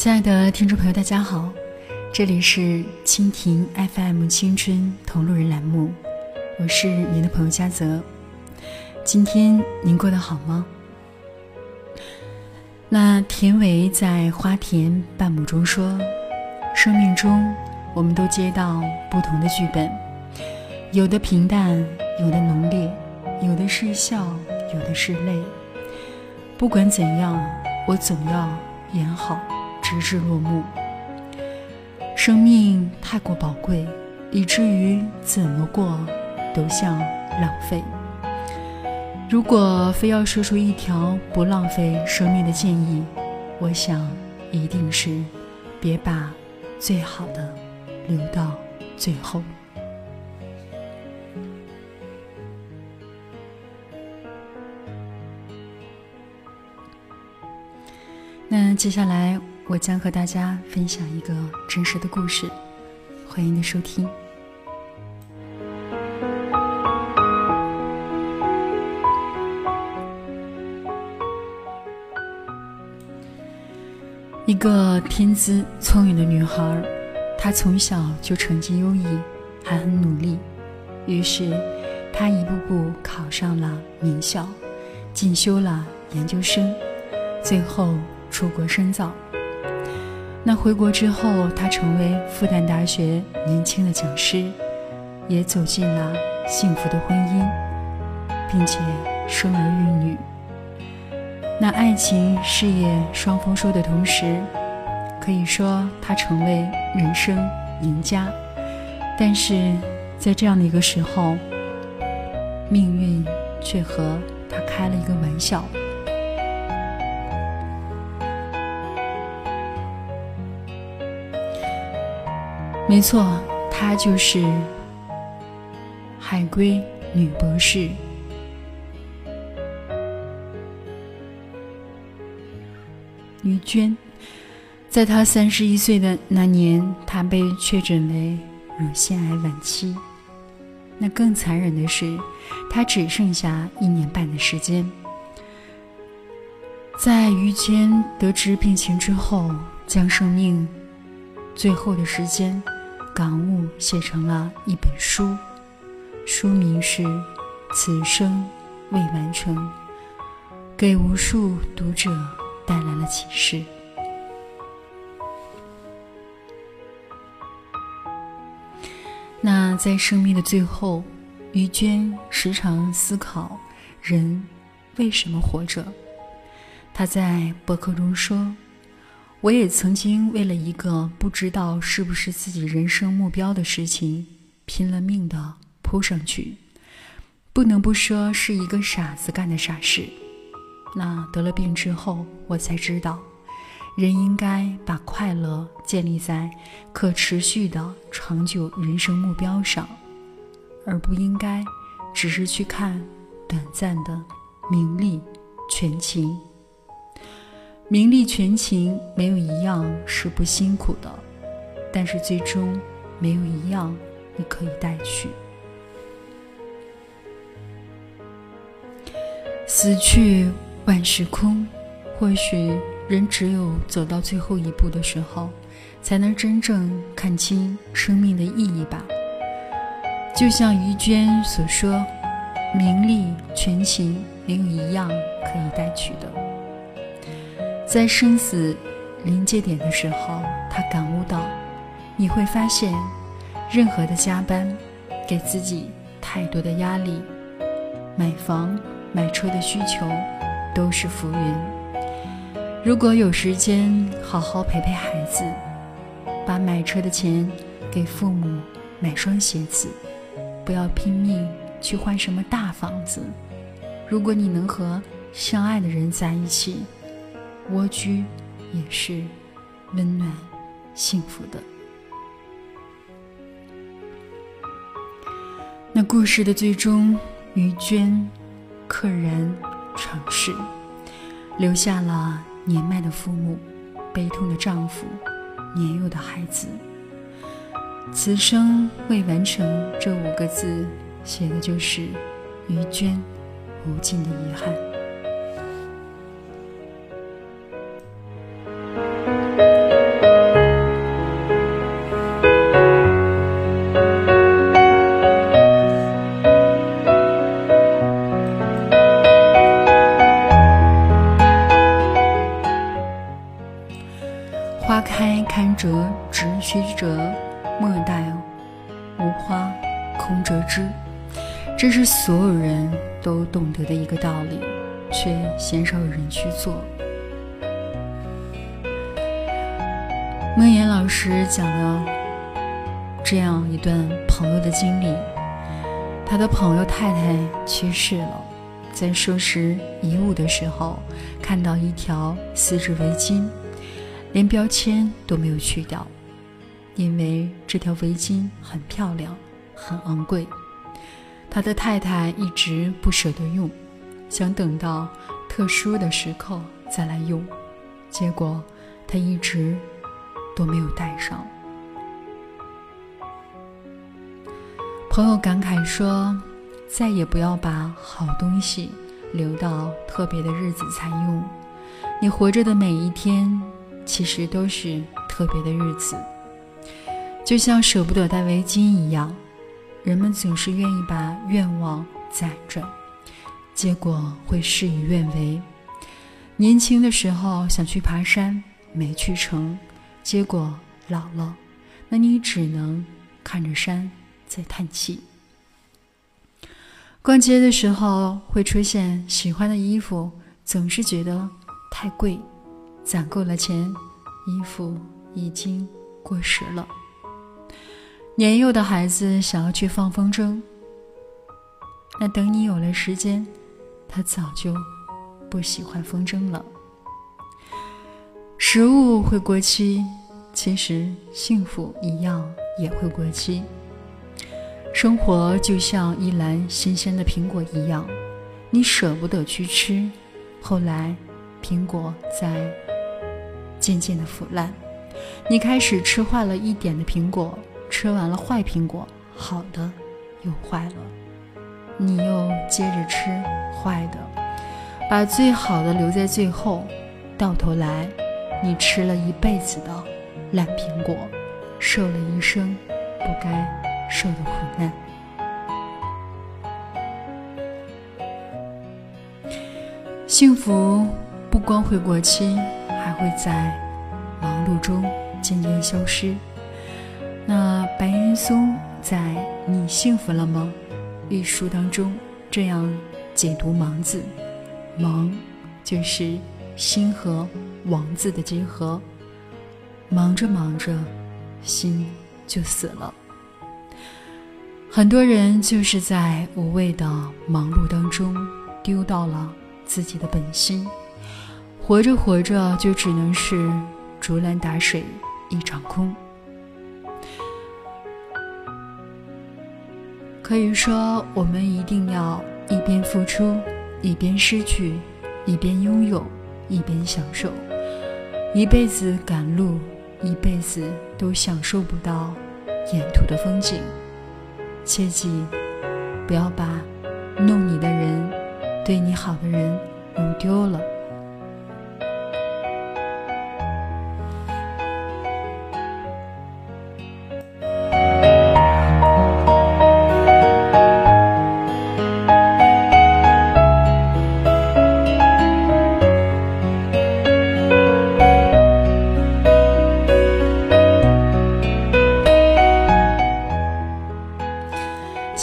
亲爱的听众朋友，大家好，这里是蜻蜓 FM 青春同路人栏目，我是您的朋友佳泽。今天您过得好吗？那田维在《花田半亩》中说：“生命中，我们都接到不同的剧本，有的平淡，有的浓烈，有的是笑，有的是泪。不管怎样，我总要演好，直至落幕。生命太过宝贵，以至于怎么过都像浪费。”如果非要说出一条不浪费生命的建议，我想一定是别把最好的留到最后。那接下来我将和大家分享一个真实的故事，欢迎您收听。一个天资聪颖的女孩，她从小就成绩优异，还很努力。于是，她一步步考上了名校，进修了研究生，最后出国深造。那回国之后，他成为复旦大学年轻的讲师，也走进了幸福的婚姻，并且生儿育女。那爱情、事业双丰收的同时，可以说他成为人生赢家。但是在这样的一个时候，命运却和他开了一个玩笑。没错，她就是海归女博士。于娟，在她三十一岁的那年，她被确诊为乳腺癌晚期。那更残忍的是，她只剩下一年半的时间。在于娟得知病情之后，将生命最后的时间感悟写成了一本书，书名是《此生未完成》，给无数读者。带来了启示。那在生命的最后，于娟时常思考：人为什么活着？她在博客中说：“我也曾经为了一个不知道是不是自己人生目标的事情，拼了命的扑上去，不能不说是一个傻子干的傻事。”那得了病之后，我才知道，人应该把快乐建立在可持续的长久人生目标上，而不应该只是去看短暂的名利权情。名利权情没有一样是不辛苦的，但是最终没有一样你可以带去。死去。万事空，或许人只有走到最后一步的时候，才能真正看清生命的意义吧。就像于娟所说：“名利权情，没有一样可以带去的。”在生死临界点的时候，他感悟到，你会发现，任何的加班，给自己太多的压力，买房买车的需求。都是浮云。如果有时间，好好陪陪孩子，把买车的钱给父母买双鞋子，不要拼命去换什么大房子。如果你能和相爱的人在一起，蜗居也是温暖幸福的。那故事的最终，于娟溘然。长逝留下了年迈的父母、悲痛的丈夫、年幼的孩子。此生未完成这五个字，写的就是于娟无尽的遗憾。花开堪折直须折，莫待无花空折枝。这是所有人都懂得的一个道理，却鲜少有人去做。孟岩老师讲了这样一段朋友的经历：他的朋友太太去世了，在收拾遗物的时候，看到一条丝质围巾，连标签都没有去掉，因为这条围巾很漂亮，很昂贵。他的太太一直不舍得用，想等到特殊的时刻再来用，结果他一直都没有带上。朋友感慨说：“再也不要把好东西留到特别的日子才用，你活着的每一天其实都是特别的日子，就像舍不得戴围巾一样。”人们总是愿意把愿望攒着，结果会事与愿违。年轻的时候想去爬山，没去成，结果老了，那你只能看着山在叹气。逛街的时候会出现喜欢的衣服，总是觉得太贵，攒够了钱，衣服已经过时了。年幼的孩子想要去放风筝，那等你有了时间，他早就不喜欢风筝了。食物会过期，其实幸福一样也会过期。生活就像一篮新鲜的苹果一样，你舍不得去吃，后来苹果在渐渐的腐烂，你开始吃坏了一点的苹果。吃完了坏苹果，好的又坏了，你又接着吃坏的，把最好的留在最后，到头来，你吃了一辈子的烂苹果，受了一生不该受的苦难。幸福不光会过期，会在忙碌中渐渐消失。那白岩松在《你幸福了吗》一书当中这样解读“忙”字：“忙就是心和王字的结合，忙着忙着，心就死了。很多人就是在无谓的忙碌当中丢到了自己的本心，活着活着就只能是竹篮打水一场空。”可以说，我们一定要一边付出，一边失去，一边拥有，一边享受。一辈子赶路，一辈子都享受不到沿途的风景。切记，不要把弄你的人、对你好的人弄丢了。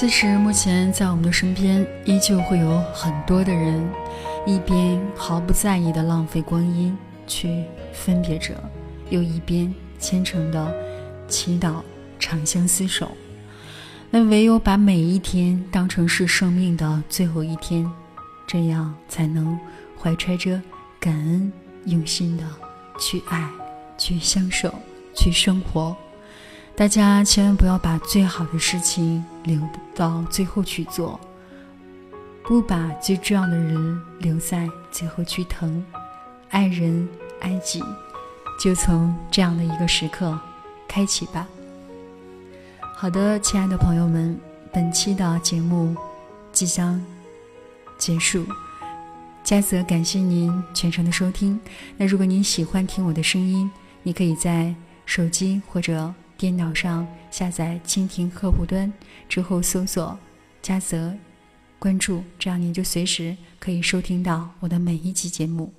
其实，目前在我们的身边，依旧会有很多的人，一边毫不在意的浪费光阴去分别着，又一边虔诚的祈祷长相厮守。那唯有把每一天当成是生命的最后一天，这样才能怀揣着感恩，用心的去爱，去相守，去生活。大家千万不要把最好的事情留到最后去做，不把最重要的人留在最后去疼，爱人爱己，就从这样的一个时刻开启吧。好的，亲爱的朋友们，本期的节目即将结束，嘉泽感谢您全程的收听。那如果您喜欢听我的声音，你可以在手机或者。电脑上下载蜻蜓客户端之后，搜索嘉泽，关注，这样您就随时可以收听到我的每一期节目。